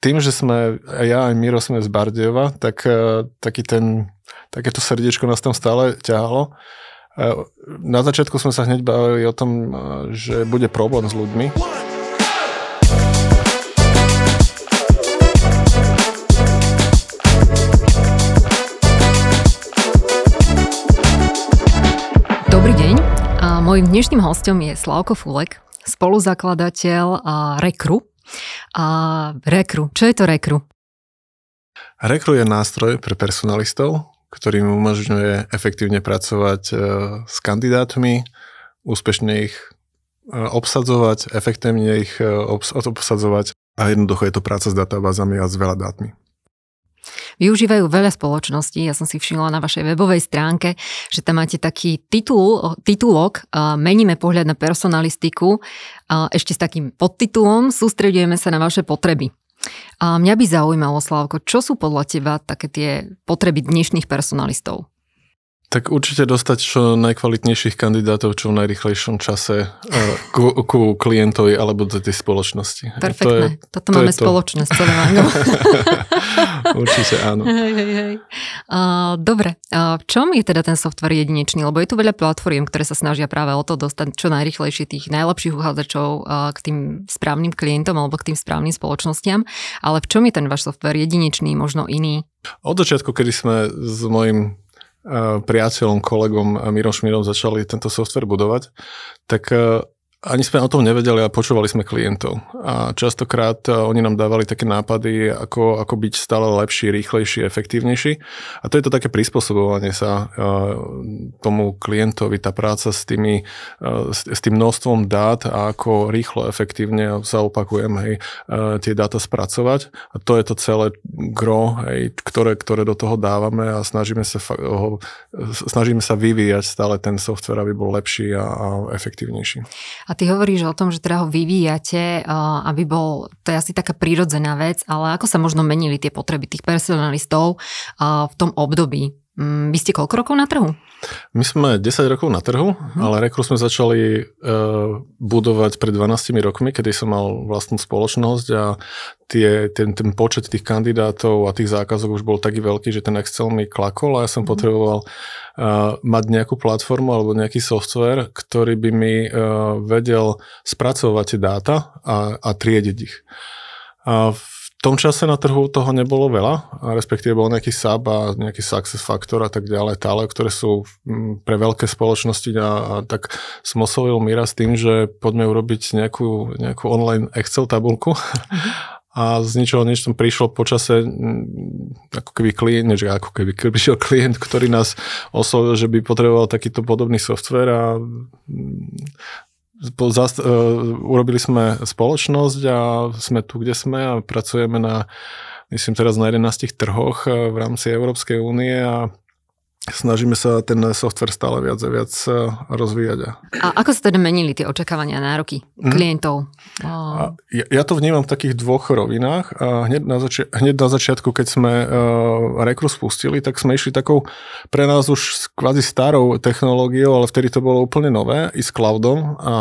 tým, že sme, ja aj Miro sme z Bardejova, tak uh, taký ten, takéto srdiečko nás tam stále ťahalo. Uh, na začiatku sme sa hneď bavili o tom, uh, že bude problém s ľuďmi. Dobrý deň. Mojím dnešným hostom je Slavko Fulek, spoluzakladateľ Rekru. A Rekru, čo je to Rekru? Rekru je nástroj pre personalistov, ktorý im umožňuje efektívne pracovať e, s kandidátmi, úspešne ich e, obsadzovať, efektívne ich e, obsadzovať a jednoducho je to práca s databázami a s veľa dátmi. Využívajú veľa spoločností, ja som si všimla na vašej webovej stránke, že tam máte taký titul, titulok Meníme pohľad na personalistiku, ešte s takým podtitulom Sústredujeme sa na vaše potreby. A mňa by zaujímalo, Slavko, čo sú podľa teba také tie potreby dnešných personalistov? Tak určite dostať čo najkvalitnejších kandidátov čo v najrychlejšom čase eh, ku, ku klientovi alebo do tej spoločnosti. Perfektné. To je, Toto to máme je spoločné to. s celým určite áno. Hej, hej, hej. Uh, dobre, uh, v čom je teda ten software jedinečný? Lebo je tu veľa platform, ktoré sa snažia práve o to dostať čo najrychlejšie tých najlepších uchádzačov uh, k tým správnym klientom alebo k tým správnym spoločnostiam. Ale v čom je ten váš software jedinečný, možno iný? Od začiatku, kedy sme s mojim priateľom, kolegom Mirom Šmírom začali tento software budovať, tak ani sme o tom nevedeli a počúvali sme klientov. A častokrát e, oni nám dávali také nápady, ako, ako byť stále lepší, rýchlejší, efektívnejší. A to je to také prispôsobovanie sa e, tomu klientovi, tá práca s, tými, e, s tým množstvom dát a ako rýchlo, efektívne sa opakujem, hej, tie dáta spracovať. A to je to celé gro, hej, ktoré, ktoré do toho dávame a snažíme sa, ho, snažíme sa vyvíjať stále ten software, aby bol lepší a, a efektívnejší. A ty hovoríš o tom, že teda ho vyvíjate, aby bol, to je asi taká prírodzená vec, ale ako sa možno menili tie potreby tých personalistov v tom období? Mm, vy ste koľko rokov na trhu? My sme 10 rokov na trhu, uh-huh. ale Rekru sme začali uh, budovať pred 12 rokmi, kedy som mal vlastnú spoločnosť a tie, ten, ten počet tých kandidátov a tých zákazok už bol taký veľký, že ten Excel mi klakol a ja som uh-huh. potreboval uh, mať nejakú platformu alebo nejaký software, ktorý by mi uh, vedel spracovať tie dáta a, a triediť ich. A v tom čase na trhu toho nebolo veľa, respektíve bol nejaký SAP a nejaký Success Factor a tak ďalej, tále, ktoré sú mm, pre veľké spoločnosti a, a tak som oslovil Mira s tým, že poďme urobiť nejakú, nejakú online Excel tabulku. A z ničoho niečo tam prišlo počase mm, ako keby klient, než ako keby, keby prišiel klient, ktorý nás oslovil, že by potreboval takýto podobný software a Zast, uh, urobili sme spoločnosť a sme tu, kde sme a pracujeme na, myslím teraz na 11 trhoch e, v rámci Európskej únie a snažíme sa ten software stále viac a viac e, rozvíjať. A ako sa teda menili tie očakávania nároky mhm. klientov? Mm. A ja, ja to vnímam v takých dvoch rovinách. A hneď, na zači- hneď na začiatku, keď sme uh, Rekru spustili, tak sme išli takou pre nás už kvázi starou technológiou, ale vtedy to bolo úplne nové, i s cloudom. A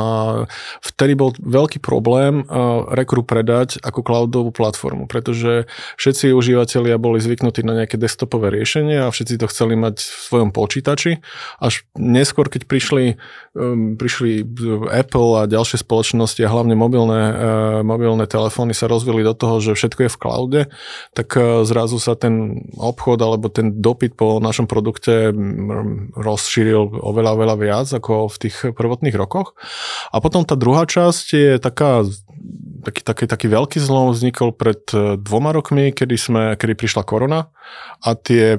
vtedy bol veľký problém uh, Rekru predať ako cloudovú platformu, pretože všetci užívateľia boli zvyknutí na nejaké desktopové riešenie a všetci to chceli mať svojom počítači. Až neskôr, keď prišli, um, prišli Apple a ďalšie spoločnosti a hlavne mobilné, uh, mobilné telefóny sa rozvili do toho, že všetko je v cloude, tak uh, zrazu sa ten obchod alebo ten dopyt po našom produkte rozšíril oveľa, oveľa viac ako v tých prvotných rokoch. A potom tá druhá časť je taká taký, taký, taký veľký zlom vznikol pred uh, dvoma rokmi, kedy, sme, kedy prišla korona a tie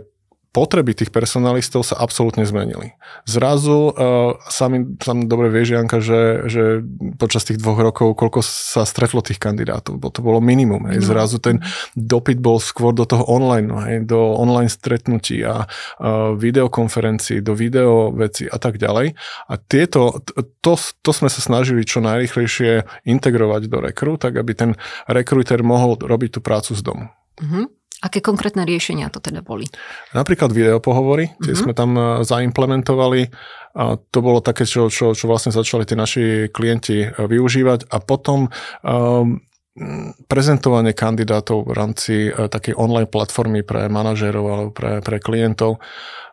potreby tých personalistov sa absolútne zmenili. Zrazu uh, sami, sami dobre vieš, Janka, že, že počas tých dvoch rokov, koľko sa stretlo tých kandidátov, bo to bolo minimum. Hej. No. Zrazu ten dopyt bol skôr do toho online, no, hej, do online stretnutí a uh, videokonferencií, do video veci a tak ďalej. A tieto, to, to sme sa snažili čo najrychlejšie integrovať do rekru, tak aby ten rekruter mohol robiť tú prácu z domu. Mm-hmm. Aké konkrétne riešenia to teda boli? Napríklad videopohovory, tie uh-huh. sme tam e, zaimplementovali. A to bolo také, čo, čo, čo vlastne začali tie naši klienti e, využívať. A potom um, prezentovanie kandidátov v rámci takej online platformy pre manažérov alebo pre, pre klientov.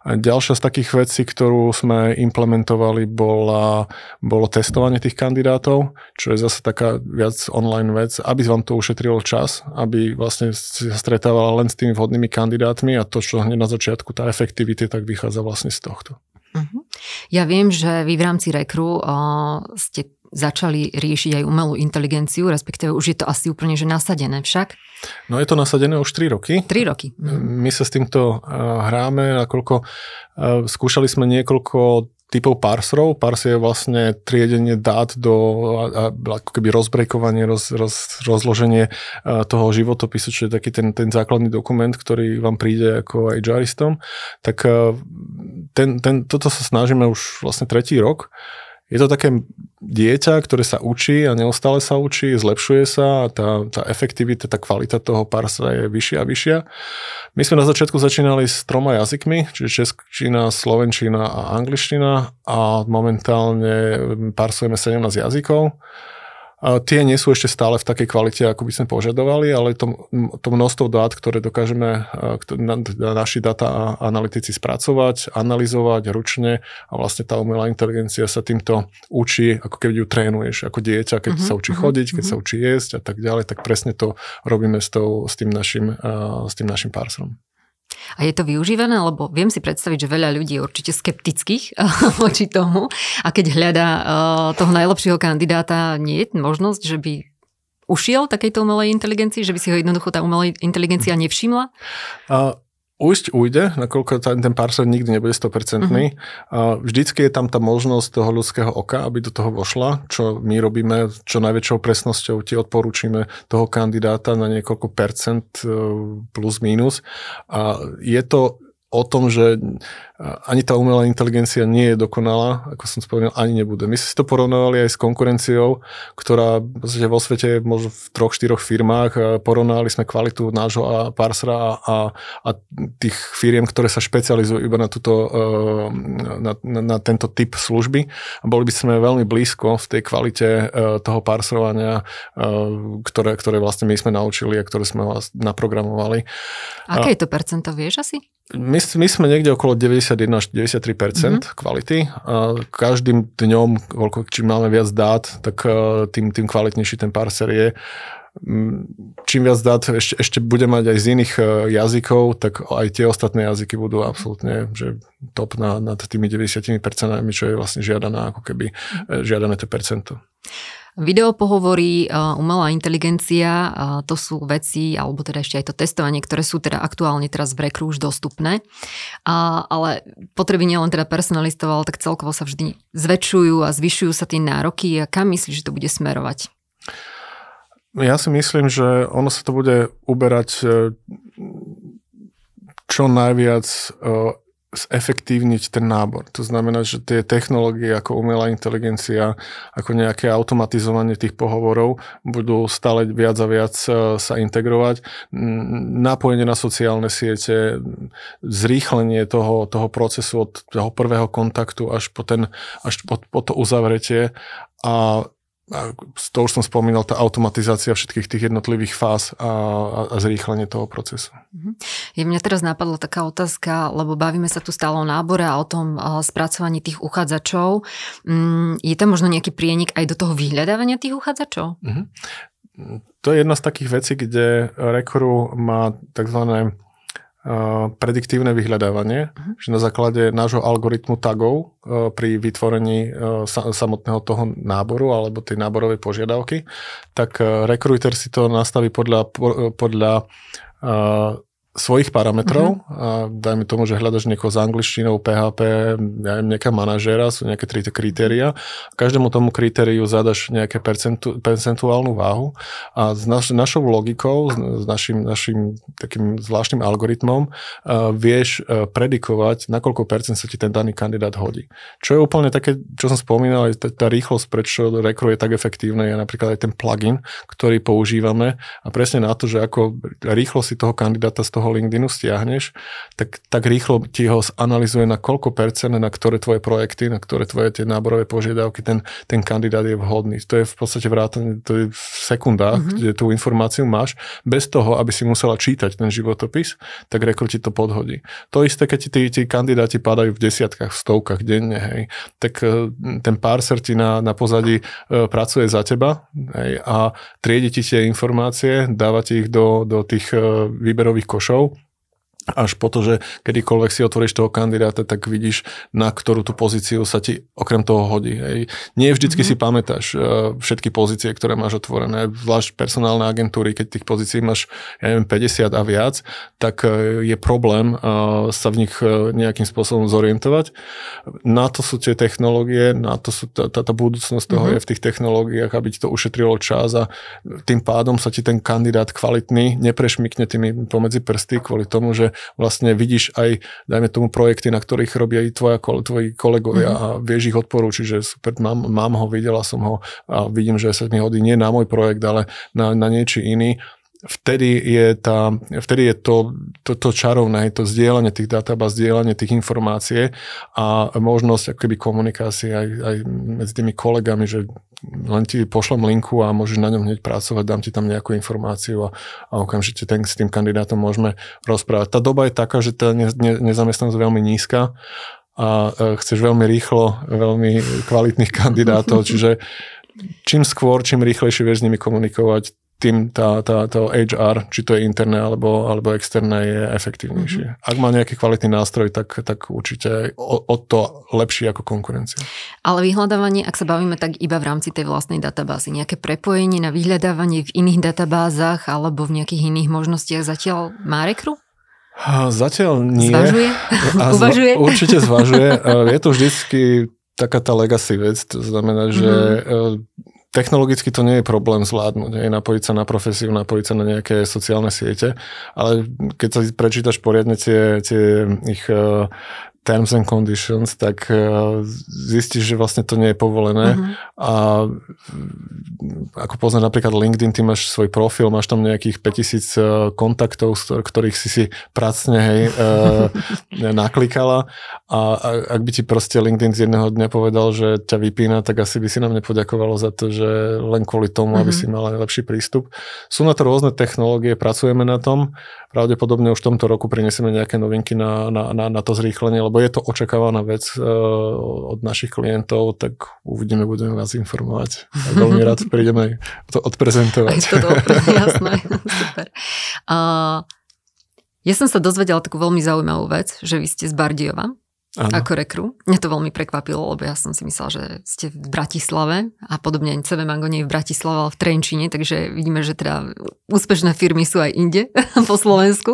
Ďalšia z takých vecí, ktorú sme implementovali, bola, bolo testovanie tých kandidátov, čo je zase taká viac online vec, aby vám to ušetrilo čas, aby vlastne sa stretávala len s tými vhodnými kandidátmi a to, čo hneď na začiatku, tá efektivita, tak vychádza vlastne z tohto. Uh-huh. Ja viem, že vy v rámci Rekru uh, ste začali riešiť aj umelú inteligenciu, respektíve už je to asi úplne že nasadené však? No je to nasadené už 3 roky. 3 roky. Mm. My sa s týmto hráme, nakoľko skúšali sme niekoľko typov parserov. Parser je vlastne triedenie dát do ako keby rozbrekovanie, roz, roz, rozloženie toho životopisu, čo je taký ten, ten základný dokument, ktorý vám príde ako HRistom. Tak ten, ten, toto sa snažíme už vlastne tretí rok je to také dieťa, ktoré sa učí a neustále sa učí, zlepšuje sa a tá, tá efektivita, tá kvalita toho parsa je vyššia a vyššia. My sme na začiatku začínali s troma jazykmi, čiže českčina, slovenčina a angličtina a momentálne parsujeme 17 jazykov. Tie nie sú ešte stále v takej kvalite, ako by sme požadovali, ale to, to množstvo dát, ktoré dokážeme na, na naši data analytici spracovať, analyzovať ručne a vlastne tá umelá inteligencia sa týmto učí, ako keď ju trénuješ ako dieťa, keď uh-huh, sa učí uh-huh, chodiť, keď uh-huh. sa učí jesť a tak ďalej, tak presne to robíme s, tou, s tým našim, s tým našim parsom. A je to využívané? Lebo viem si predstaviť, že veľa ľudí je určite skeptických voči tomu. A keď hľadá uh, toho najlepšieho kandidáta, nie je možnosť, že by ušiel takejto umelej inteligencii, že by si ho jednoducho tá umelá inteligencia nevšimla? Uh, Ujsť ujde, nakoľko ten, ten parser nikdy nebude 100%. Uh-huh. Vždycky je tam tá možnosť toho ľudského oka, aby do toho vošla, čo my robíme čo najväčšou presnosťou. Ti odporúčime toho kandidáta na niekoľko percent e, plus minus. A je to o tom, že ani tá umelá inteligencia nie je dokonalá, ako som spomínal, ani nebude. My si to porovnávali aj s konkurenciou, ktorá vo svete je možno v troch, štyroch firmách. Porovnávali sme kvalitu nášho parsera a, a tých firiem, ktoré sa špecializujú iba na, túto, eh, na, na, na tento typ služby. A boli by sme veľmi blízko v tej kvalite eh, toho parserovania, eh, ktoré, ktoré vlastne my sme naučili a ktoré sme naprogramovali. Aké je to percento, vieš asi? My, my sme niekde okolo 91 až 93% mm-hmm. kvality. Každým dňom, koľko, čím máme viac dát, tak e, tým, tým kvalitnejší ten parser je. Mm, čím viac dát ešte, ešte bude mať aj z iných e, jazykov, tak aj tie ostatné jazyky budú absolútne že top na, nad tými 90%, čo je vlastne žiadaná, ako keby e, žiadané to percento. Videopohovory, umelá inteligencia, to sú veci, alebo teda ešte aj to testovanie, ktoré sú teda aktuálne teraz v Rekru dostupné. A, ale potreby nielen teda personalistov, ale tak celkovo sa vždy zväčšujú a zvyšujú sa tie nároky. A kam myslíš, že to bude smerovať? Ja si myslím, že ono sa to bude uberať e, čo najviac e, zefektívniť ten nábor. To znamená, že tie technológie ako umelá inteligencia, ako nejaké automatizovanie tých pohovorov budú stále viac a viac e, sa integrovať. Napojenie na sociálne siete, zrýchlenie toho, toho procesu od toho prvého kontaktu až po, ten, až po, po to uzavretie a to už som spomínal, tá automatizácia všetkých tých jednotlivých fáz a, a, a zrýchlenie toho procesu. Mhm. Je mňa teraz napadla taká otázka, lebo bavíme sa tu stále o nábore a o tom spracovaní tých uchádzačov. Mm, je tam možno nejaký prienik aj do toho vyhľadávania tých uchádzačov? Uh-huh. To je jedna z takých vecí, kde Rekru má tzv prediktívne vyhľadávanie, uh-huh. že na základe nášho algoritmu tagov pri vytvorení samotného toho náboru alebo tej náborovej požiadavky, tak rekruiter si to nastaví podľa, podľa svojich parametrov. Uh-huh. A dajme tomu, že hľadaš niekoho s angličtinou, PHP, ja neviem, nejaká manažéra, sú nejaké tri kritéria. Každému tomu kritériu zadaš nejaké percentu, percentuálnu váhu a s naš, našou logikou, s, našim, našim takým zvláštnym algoritmom uh, vieš uh, predikovať, na koľko percent sa ti ten daný kandidát hodí. Čo je úplne také, čo som spomínal, tá, tá rýchlosť, prečo Recru je tak efektívne, je napríklad aj ten plugin, ktorý používame a presne na to, že ako rýchlo si toho kandidáta z toho toho LinkedInu stiahneš, tak, tak rýchlo ti ho zanalizuje na koľko percent, na ktoré tvoje projekty, na ktoré tvoje tie náborové požiadavky ten, ten kandidát je vhodný. To je v podstate vrátane, to je v sekundách, mm-hmm. kde tú informáciu máš, bez toho, aby si musela čítať ten životopis, tak rekruti to podhodí. To isté, keď ti tí, tí kandidáti padajú v desiatkách, v stovkách denne, hej, tak e, ten parser ti na, na pozadí e, pracuje za teba hej, a triedi ti tie informácie, dáva ti ich do, do tých e, výberových košov шоу. Až po to, že kedykoľvek si otvoríš toho kandidáta, tak vidíš, na ktorú tú pozíciu sa ti okrem toho hodí. Hej. Nie vždycky mm-hmm. si pamätáš uh, všetky pozície, ktoré máš otvorené, zvlášť personálne agentúry, keď tých pozícií máš, ja neviem, 50 a viac, tak uh, je problém uh, sa v nich nejakým spôsobom zorientovať. Na to sú tie technológie, na to sú tá, tá, tá budúcnosť toho mm-hmm. je v tých technológiách, aby ti to ušetrilo čas a tým pádom sa ti ten kandidát kvalitný neprešmikne tými pomedzi prsty kvôli tomu, že vlastne vidíš aj, dajme tomu, projekty, na ktorých robia aj tvoja, tvoji kolegovia mm-hmm. a vieš ich odporúčiť, že super, mám, mám ho, videla som ho a vidím, že sa mi hodí nie na môj projekt, ale na, na niečo iný vtedy je, tá, vtedy je to, to, to čarovné, to zdieľanie tých databáz, zdieľanie tých informácií a možnosť akoby komunikácie aj, aj medzi tými kolegami, že len ti pošlem linku a môžeš na ňom hneď pracovať, dám ti tam nejakú informáciu a, a okamžite ten, s tým kandidátom môžeme rozprávať. Tá doba je taká, že tá ne, ne, nezamestnanosť je veľmi nízka a e, chceš veľmi rýchlo, veľmi kvalitných kandidátov, čiže čím skôr, čím rýchlejšie vieš s nimi komunikovať, tým tá, tá, to HR, či to je interné alebo, alebo externé, je efektívnejšie. Mm-hmm. Ak má nejaký kvalitný nástroj, tak, tak určite o, o to lepší ako konkurencia. Ale vyhľadávanie, ak sa bavíme, tak iba v rámci tej vlastnej databázy. Nejaké prepojenie na vyhľadávanie v iných databázach alebo v nejakých iných možnostiach zatiaľ má rekru? Zatiaľ nie. Zvažuje? A Uvažuje? Určite zvažuje. Je to vždycky taká tá legacy vec, to znamená, že mm-hmm technologicky to nie je problém zvládnuť, je napojiť sa na profesiu, napojiť sa na nejaké sociálne siete, ale keď sa prečítaš poriadne tie, tie ich uh, terms and conditions, tak uh, zistíš, že vlastne to nie je povolené uh-huh. a ako poznáš napríklad LinkedIn, ty máš svoj profil, máš tam nejakých 5000 uh, kontaktov, ktorých si si pracne hej, uh, naklikala a, ak by ti proste LinkedIn z jedného dňa povedal, že ťa vypína, tak asi by si nám nepoďakovalo za to, že len kvôli tomu, uh-huh. aby mhm. si mal lepší prístup. Sú na to rôzne technológie, pracujeme na tom, pravdepodobne už v tomto roku prinesieme nejaké novinky na, na, na, na to zrýchlenie, lebo je to očakávaná vec uh, od našich klientov, tak uvidíme, budeme vás informovať. A veľmi rád prídeme to odprezentovať. Aj to jasné, super. Uh, ja som sa dozvedela takú veľmi zaujímavú vec, že vy ste z Bardiova. Ano. ako rekru. Mňa to veľmi prekvapilo, lebo ja som si myslela, že ste v Bratislave a podobne CV Mango nie je v Bratislave, ale v Trenčine, takže vidíme, že teda úspešné firmy sú aj inde po Slovensku.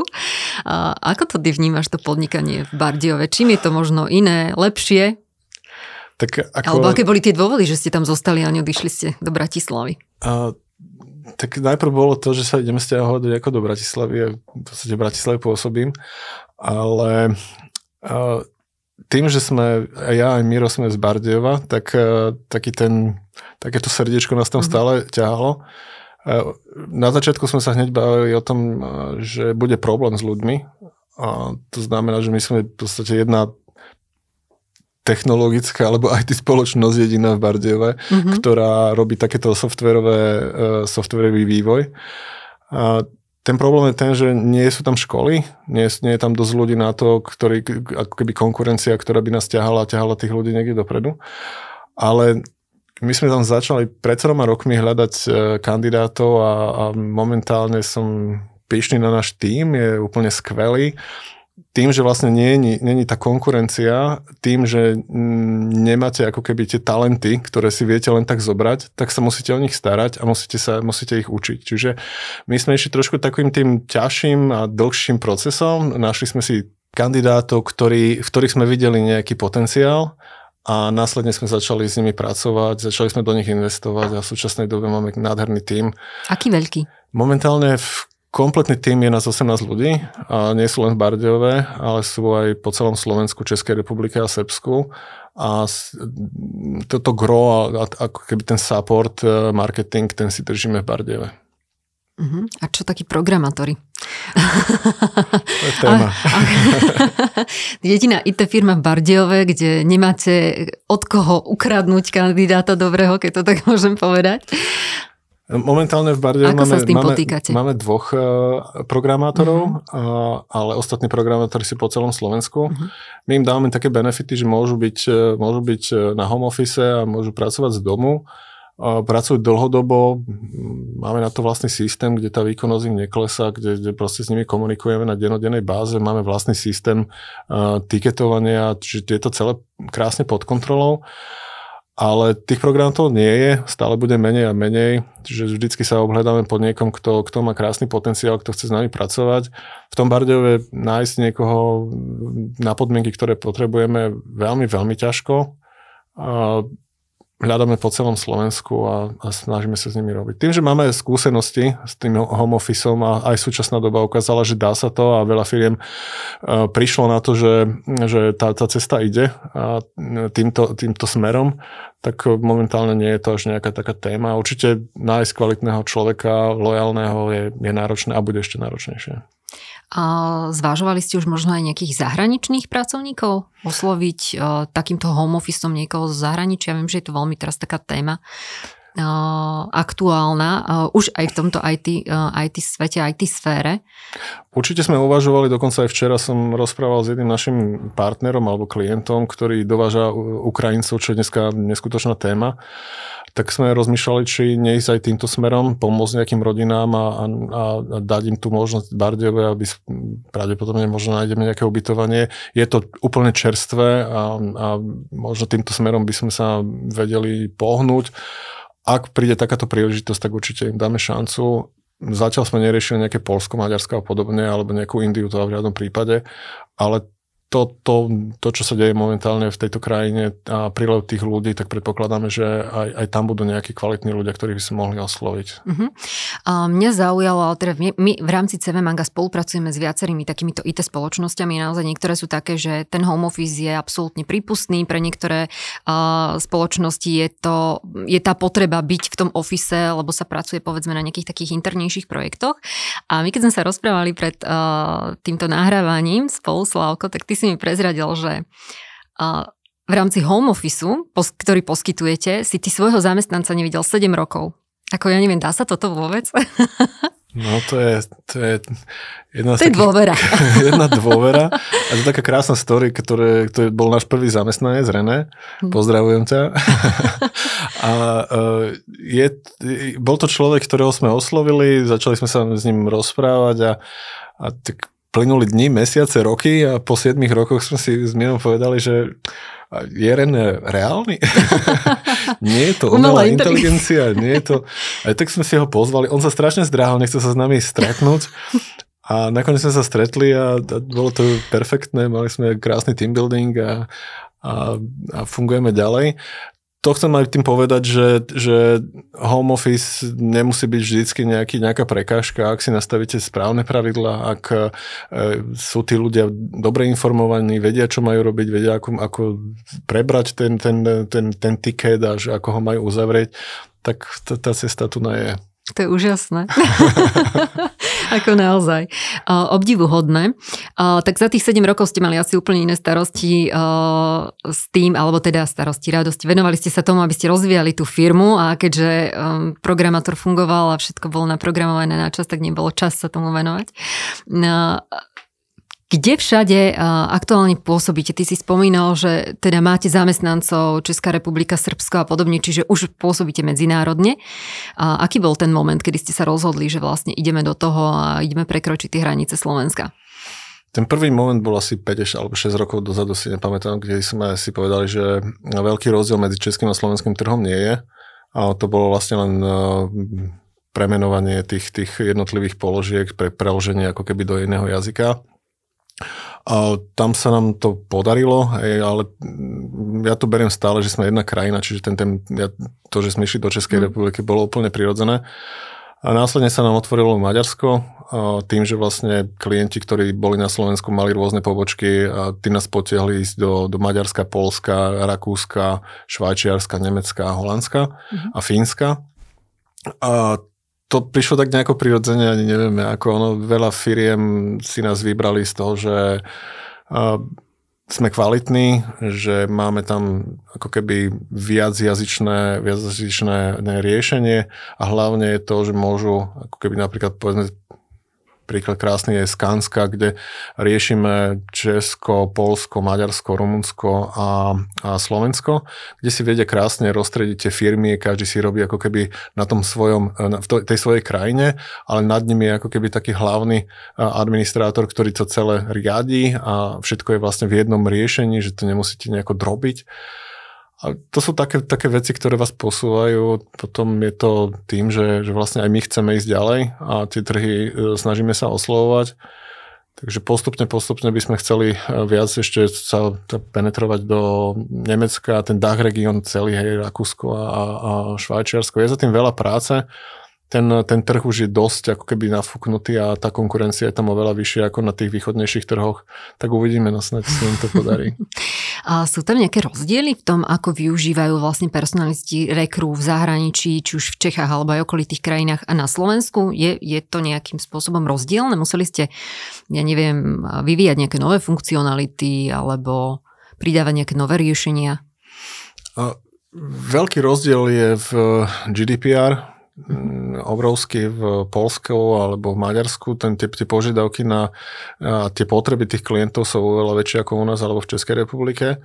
A ako to ty vnímaš, to podnikanie v Bardiove? Čím je to možno iné, lepšie? Tak ako... Alebo aké boli tie dôvody, že ste tam zostali a neodišli ste do Bratislavy? A, tak najprv bolo to, že sa ideme stiahovať ako do Bratislavy a v podstate v Bratislave pôsobím, ale a, tým, že sme, ja aj Miro sme z Bardiova, tak uh, taký ten, takéto srdiečko nás tam mm-hmm. stále ťahalo. Uh, na začiatku sme sa hneď bavili o tom, uh, že bude problém s ľuďmi. A to znamená, že my sme v podstate jedna technologická alebo aj spoločnosť jediná v Bardiove, mm-hmm. ktorá robí takéto softverové, uh, softverový vývoj. A ten problém je ten, že nie sú tam školy, nie, nie je tam dosť ľudí na to, ktorý, ako keby konkurencia, ktorá by nás ťahala a ťahala tých ľudí niekde dopredu. Ale my sme tam začali pred celoma rokmi hľadať e, kandidátov a, a momentálne som pyšný na náš tým, je úplne skvelý tým, že vlastne nie je tá konkurencia, tým, že nemáte ako keby tie talenty, ktoré si viete len tak zobrať, tak sa musíte o nich starať a musíte, sa, musíte ich učiť. Čiže my sme išli trošku takým tým ťažším a dlhším procesom. Našli sme si kandidátov, ktorí, v ktorých sme videli nejaký potenciál a následne sme začali s nimi pracovať, začali sme do nich investovať a v súčasnej dobe máme nádherný tím. Aký veľký? Momentálne v Kompletný tým je nás 18 ľudí a nie sú len v Bardiove, ale sú aj po celom Slovensku, Českej republike a Srbsku. A toto gro a, ako keby ten support, e, marketing, ten si držíme v Bardiove. Uh-huh. A čo takí programátori? To je téma. Jediná IT firma v Bardejove, kde nemáte od koho ukradnúť kandidáta dobrého, keď to tak môžem povedať. Momentálne v Bardejove máme, máme, máme dvoch uh, programátorov, uh-huh. uh, ale ostatní programátori si po celom Slovensku. Uh-huh. My im dávame také benefity, že môžu byť, uh, môžu byť uh, na home office a môžu pracovať z domu. Uh, pracujú dlhodobo, máme na to vlastný systém, kde tá výkonnosť im neklesá, kde, kde proste s nimi komunikujeme na denodennej báze, máme vlastný systém uh, tiketovania, čiže je to celé krásne pod kontrolou. Ale tých programov nie je, stále bude menej a menej, čiže vždycky sa obhľadáme pod niekom, kto, kto má krásny potenciál, kto chce s nami pracovať. V tom Bardejove nájsť niekoho na podmienky, ktoré potrebujeme, veľmi, veľmi ťažko. A hľadáme po celom Slovensku a, a snažíme sa s nimi robiť. Tým, že máme skúsenosti s tým home officeom a aj súčasná doba ukázala, že dá sa to a veľa firiem uh, prišlo na to, že, že tá, tá cesta ide a týmto, týmto smerom, tak momentálne nie je to až nejaká taká téma. Určite nájsť kvalitného človeka, lojalného je, je náročné a bude ešte náročnejšie. A zvážovali ste už možno aj nejakých zahraničných pracovníkov? Osloviť uh, takýmto home officeom niekoho z zahraničia? Viem, že je to veľmi teraz taká téma uh, aktuálna, uh, už aj v tomto IT, IT svete, IT sfére. Určite sme uvažovali, dokonca aj včera som rozprával s jedným našim partnerom alebo klientom, ktorý dováža Ukrajincov, čo je dneska neskutočná téma tak sme rozmýšľali, či neísť aj týmto smerom, pomôcť nejakým rodinám a, a, a dať im tú možnosť Bardejove, aby pravdepodobne možno nájdeme nejaké ubytovanie. Je to úplne čerstvé a, a možno týmto smerom by sme sa vedeli pohnúť. Ak príde takáto príležitosť, tak určite im dáme šancu. Zatiaľ sme neriešili nejaké Polsko, Maďarsko a podobne, alebo nejakú Indiu, to v žiadnom prípade, ale to, to, to, čo sa deje momentálne v tejto krajine a prílev tých ľudí, tak predpokladáme, že aj, aj tam budú nejakí kvalitní ľudia, ktorých by sme mohli osloviť. Uh-huh. A mňa zaujalo, ale teda my, my v rámci CV Manga spolupracujeme s viacerými takýmito IT spoločnosťami. Naozaj niektoré sú také, že ten home office je absolútne prípustný. Pre niektoré uh, spoločnosti je, to, je tá potreba byť v tom ofise, lebo sa pracuje povedzme na nejakých takých internejších projektoch. A my keď sme sa rozprávali pred uh, týmto nahrávaním spolu, Slavko, tak ty si mi prezradil, že v rámci home office, ktorý poskytujete, si ty svojho zamestnanca nevidel 7 rokov. Ako ja neviem, dá sa toto vôbec? No to je, to je jedna to je dôvera. jedna dôvera. A to je taká krásna story, ktoré, ktorý bol náš prvý zamestnanec, René. Hm. Pozdravujem ťa. A e, je, bol to človek, ktorého sme oslovili, začali sme sa s ním rozprávať a, a tak plynuli dni, mesiace, roky a po 7 rokoch sme si s Mirom povedali, že je Ren reálny? nie je to umelá, inteligencia, nie je to... Aj tak sme si ho pozvali, on sa strašne zdráhal, nechcel sa s nami stretnúť. A nakoniec sme sa stretli a, a bolo to perfektné, mali sme krásny team building a, a, a fungujeme ďalej to chcem aj tým povedať, že, že home office nemusí byť vždycky nejaký, nejaká prekážka, ak si nastavíte správne pravidla, ak e, sú tí ľudia dobre informovaní, vedia, čo majú robiť, vedia, ako, ako prebrať ten, ten, ten, ten ticket a ako ho majú uzavrieť, tak tá, tá cesta tu je. To je úžasné. Ako naozaj. Uh, obdivuhodné. Uh, tak za tých 7 rokov ste mali asi úplne iné starosti s tým, alebo teda starosti, radosti. Venovali ste sa tomu, aby ste rozvíjali tú firmu a keďže um, programátor fungoval a všetko bolo naprogramované na čas, tak nebolo čas sa tomu venovať. Uh, kde všade aktuálne pôsobíte? Ty si spomínal, že teda máte zamestnancov Česká republika, Srbsko a podobne, čiže už pôsobíte medzinárodne. A aký bol ten moment, kedy ste sa rozhodli, že vlastne ideme do toho a ideme prekročiť tie hranice Slovenska? Ten prvý moment bol asi 5 alebo 6 rokov dozadu, si nepamätám, kde sme si povedali, že veľký rozdiel medzi českým a slovenským trhom nie je. A to bolo vlastne len premenovanie tých, tých jednotlivých položiek pre preloženie ako keby do iného jazyka. A tam sa nám to podarilo, ale ja to beriem stále, že sme jedna krajina, čiže ten, ten, ja, to, že sme išli do Českej mm. republiky, bolo úplne prirodzené. A následne sa nám otvorilo Maďarsko tým, že vlastne klienti, ktorí boli na Slovensku, mali rôzne pobočky a tí nás potiahli ísť do, do Maďarska, Polska, Rakúska, Švajčiarska, Nemecka, Holandska mm-hmm. a Fínska. A to prišlo tak nejako prirodzene, ani nevieme, ako ono, veľa firiem si nás vybrali z toho, že uh, sme kvalitní, že máme tam ako keby viacjazyčné, viacjazyčné riešenie a hlavne je to, že môžu ako keby napríklad povedzme Príklad krásny je Skanska, kde riešime Česko, Polsko, Maďarsko, Rumunsko a, a Slovensko, kde si vedia krásne rozstrediť tie firmy, každý si robí ako keby na tom svojom, v tej svojej krajine, ale nad ním je ako keby taký hlavný administrátor, ktorý to celé riadí a všetko je vlastne v jednom riešení, že to nemusíte nejako drobiť. A to sú také, také veci, ktoré vás posúvajú. Potom je to tým, že, že vlastne aj my chceme ísť ďalej a tie trhy e, snažíme sa oslovovať. Takže postupne, postupne by sme chceli e, viac ešte sa penetrovať do Nemecka, ten Dach region celý, hej, Rakúsko a, a Švajčiarsko. Je za tým veľa práce ten, ten trh už je dosť ako keby nafúknutý a tá konkurencia je tam oveľa vyššia ako na tých východnejších trhoch, tak uvidíme, no snáď sa im to podarí. A sú tam nejaké rozdiely v tom, ako využívajú vlastne personalisti rekru v zahraničí, či už v Čechách alebo aj okolitých krajinách a na Slovensku? Je, je to nejakým spôsobom rozdielne? Museli ste, ja neviem, vyvíjať nejaké nové funkcionality alebo pridávať nejaké nové riešenia? A veľký rozdiel je v GDPR, Mm, obrovský v Polsku alebo v Maďarsku. Ten, tie, tie požiadavky na a tie potreby tých klientov sú oveľa väčšie ako u nás alebo v Českej republike.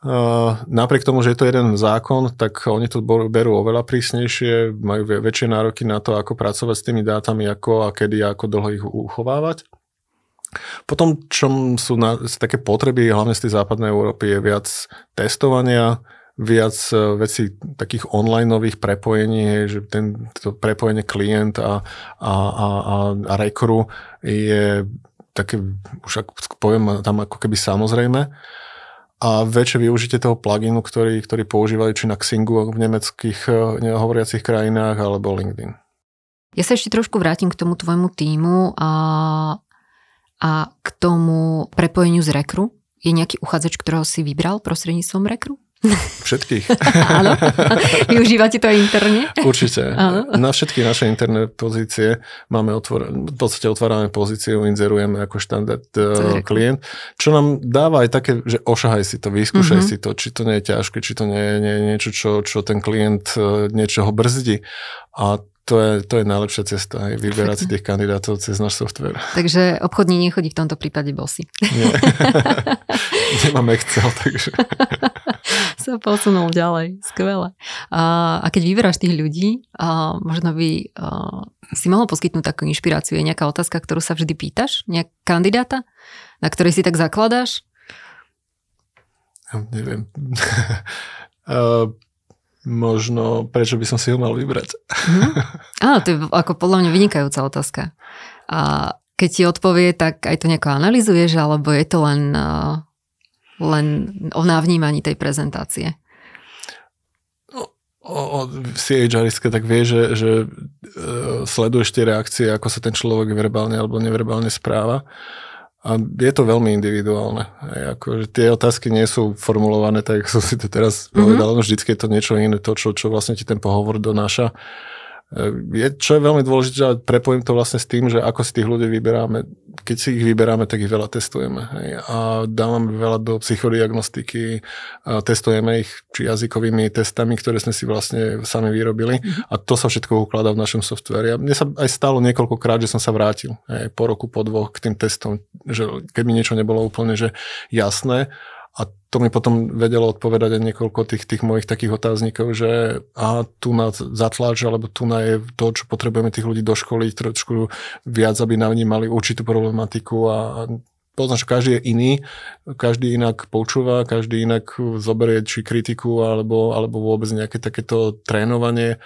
Uh, napriek tomu, že je to jeden zákon, tak oni to berú oveľa prísnejšie, majú väčšie nároky na to, ako pracovať s tými dátami, ako a kedy a ako dlho ich uchovávať. Potom, čo sú na, také potreby, hlavne z tej západnej Európy, je viac testovania, viac e, vecí takých online nových prepojení, že ten, to prepojenie klient a, a, a, a, rekru je také, už ako poviem, tam ako keby samozrejme a väčšie využitie toho pluginu, ktorý, ktorý používajú či na Xingu v nemeckých e, hovoriacich krajinách alebo LinkedIn. Ja sa ešte trošku vrátim k tomu tvojmu týmu a, a k tomu prepojeniu z Rekru. Je nejaký uchádzač, ktorého si vybral prostredníctvom Rekru? Všetkých. Áno. Využívate to interne? Určite. Áno. Na všetky naše interné pozície máme otvor- v podstate otvárame pozíciu, inzerujeme ako štandard uh, klient, čo nám dáva aj také, že ošahaj si to, vyskúšaj mm-hmm. si to, či to nie je ťažké, či to nie je, nie je niečo, čo, čo ten klient uh, niečoho brzdí. A to je, to je najlepšia cesta, aj vyberať si tých kandidátov cez náš software. Takže obchodní nechodí v tomto prípade bosy. Nie. Nemám Excel, takže... sa posunul ďalej. Skvelé. A, a keď vyberáš tých ľudí, a možno by a, si mohol poskytnúť takú inšpiráciu. Je nejaká otázka, ktorú sa vždy pýtaš? Nejak kandidáta, na ktorej si tak zakladáš? Ja neviem. uh, možno prečo by som si ho mal vybrať. Mm. Áno, to je ako podľa mňa vynikajúca otázka. A keď ti odpovie, tak aj to nejako analizuješ, alebo je to len, len o navnímaní tej prezentácie? No, o, o CHR tak vie, že, že e, sleduješ tie reakcie, ako sa ten človek verbálne alebo neverbálne správa. A je to veľmi individuálne. Aj ako, že tie otázky nie sú formulované tak, ako som si to teraz mm-hmm. povedal, no vždycky je to niečo iné, to, čo, čo vlastne ti ten pohovor donáša. Je, čo je veľmi dôležité, a prepojím to vlastne s tým, že ako si tých ľudí vyberáme. Keď si ich vyberáme, tak ich veľa testujeme. Hej. A dávame veľa do psychodiagnostiky, a testujeme ich či jazykovými testami, ktoré sme si vlastne sami vyrobili. Mm-hmm. A to sa všetko ukladá v našom softveri. A mne sa aj stalo niekoľkokrát, že som sa vrátil hej, po roku, po dvoch k tým testom, že keď mi niečo nebolo úplne že jasné, a to mi potom vedelo odpovedať aj niekoľko tých, tých mojich takých otáznikov, že a tu na zatlač, alebo tu na je to, čo potrebujeme tých ľudí doškoliť trošku viac, aby mali určitú problematiku a poznáš, každý je iný, každý inak počúva, každý inak zoberie či kritiku alebo, alebo vôbec nejaké takéto trénovanie.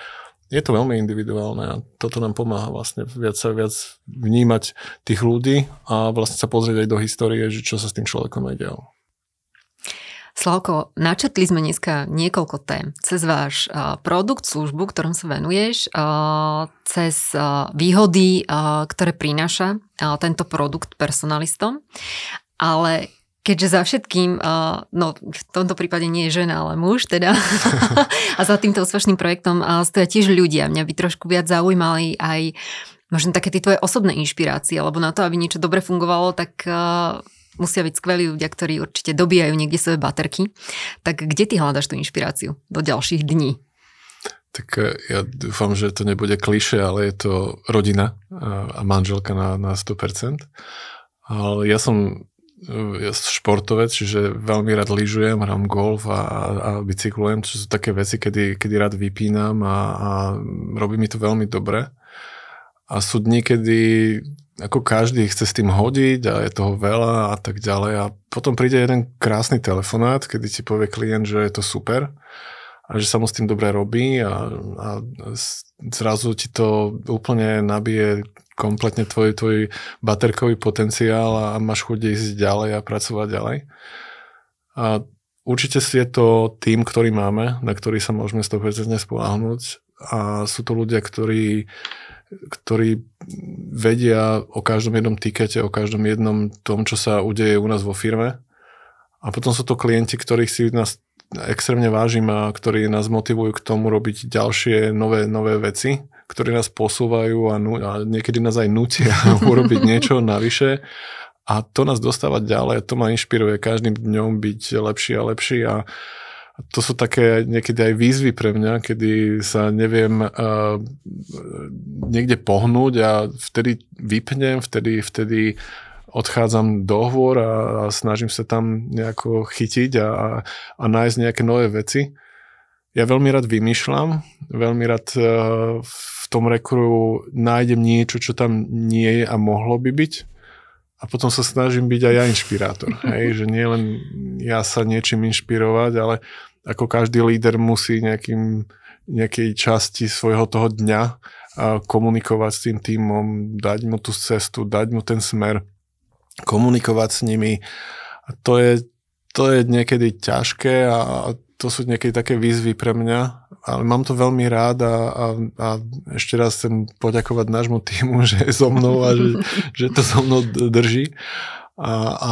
Je to veľmi individuálne a toto nám pomáha vlastne viac sa viac vnímať tých ľudí a vlastne sa pozrieť aj do histórie, že čo sa s tým človekom aj dialo. Slavko, načetli sme dneska niekoľko tém. Cez váš produkt, službu, ktorom sa venuješ, cez výhody, ktoré prináša tento produkt personalistom. Ale keďže za všetkým, no v tomto prípade nie je žena, ale muž teda, a za týmto úspešným projektom stoja tiež ľudia. Mňa by trošku viac zaujímali aj možno také tie tvoje osobné inšpirácie, lebo na to, aby niečo dobre fungovalo, tak musia byť skvelí ľudia, ktorí určite dobíjajú niekde svoje baterky. Tak kde ty hľadaš tú inšpiráciu do ďalších dní? Tak e, ja dúfam, že to nebude kliše, ale je to rodina a manželka na, na 100%. Ale ja som ja som športovec, čiže veľmi rád lyžujem, hrám golf a, a bicyklujem, čo sú také veci, kedy, kedy rád vypínam a, a robí mi to veľmi dobre. A sú dní, kedy ako každý chce s tým hodiť a je toho veľa a tak ďalej a potom príde jeden krásny telefonát, kedy ti povie klient, že je to super a že sa mu s tým dobre robí a, a zrazu ti to úplne nabije kompletne tvoj, tvoj baterkový potenciál a máš chuť ísť ďalej a pracovať ďalej. A určite si je to tým, ktorý máme, na ktorý sa môžeme 100% spolahnúť a sú to ľudia, ktorí ktorí vedia o každom jednom tikete, o každom jednom tom, čo sa udeje u nás vo firme. A potom sú to klienti, ktorých si nás extrémne vážim a ktorí nás motivujú k tomu robiť ďalšie nové, nové veci ktorí nás posúvajú a, nu, a niekedy nás aj nutia urobiť niečo navyše. A to nás dostáva ďalej, to ma inšpiruje každým dňom byť lepší a lepší a to sú také niekedy aj výzvy pre mňa, kedy sa neviem uh, niekde pohnúť a vtedy vypnem, vtedy, vtedy odchádzam do hôr a, a snažím sa tam nejako chytiť a, a, a nájsť nejaké nové veci. Ja veľmi rád vymýšľam, veľmi rád uh, v tom rekru nájdem niečo, čo tam nie je a mohlo by byť. A potom sa snažím byť aj ja inšpirátor. Hej? Že nie len ja sa niečím inšpirovať, ale ako každý líder musí nejakým, nejakej časti svojho toho dňa komunikovať s tým týmom, dať mu tú cestu, dať mu ten smer, komunikovať s nimi. A to je, to je niekedy ťažké a to sú niekedy také výzvy pre mňa, ale mám to veľmi rád a, a, a ešte raz chcem poďakovať nášmu týmu, že je so mnou a že, že to so mnou drží. A, a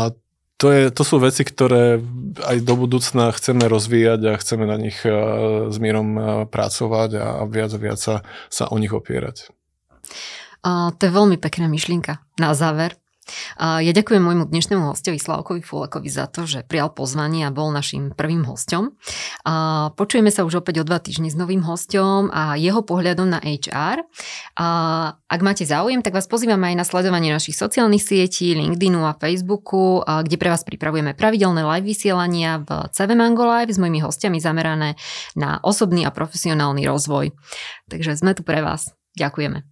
to, je, to sú veci, ktoré aj do budúcna chceme rozvíjať a chceme na nich s mírom pracovať a viac a viac sa, sa o nich opierať. A to je veľmi pekná myšlienka. Na záver, ja ďakujem môjmu dnešnému hostovi Slavkovi Fulekovi za to, že prijal pozvanie a bol našim prvým hostom. Počujeme sa už opäť o dva týždne s novým hostom a jeho pohľadom na HR. Ak máte záujem, tak vás pozývam aj na sledovanie našich sociálnych sietí, LinkedInu a Facebooku, kde pre vás pripravujeme pravidelné live vysielania v CV Mango Live s mojimi hostiami zamerané na osobný a profesionálny rozvoj. Takže sme tu pre vás. Ďakujeme.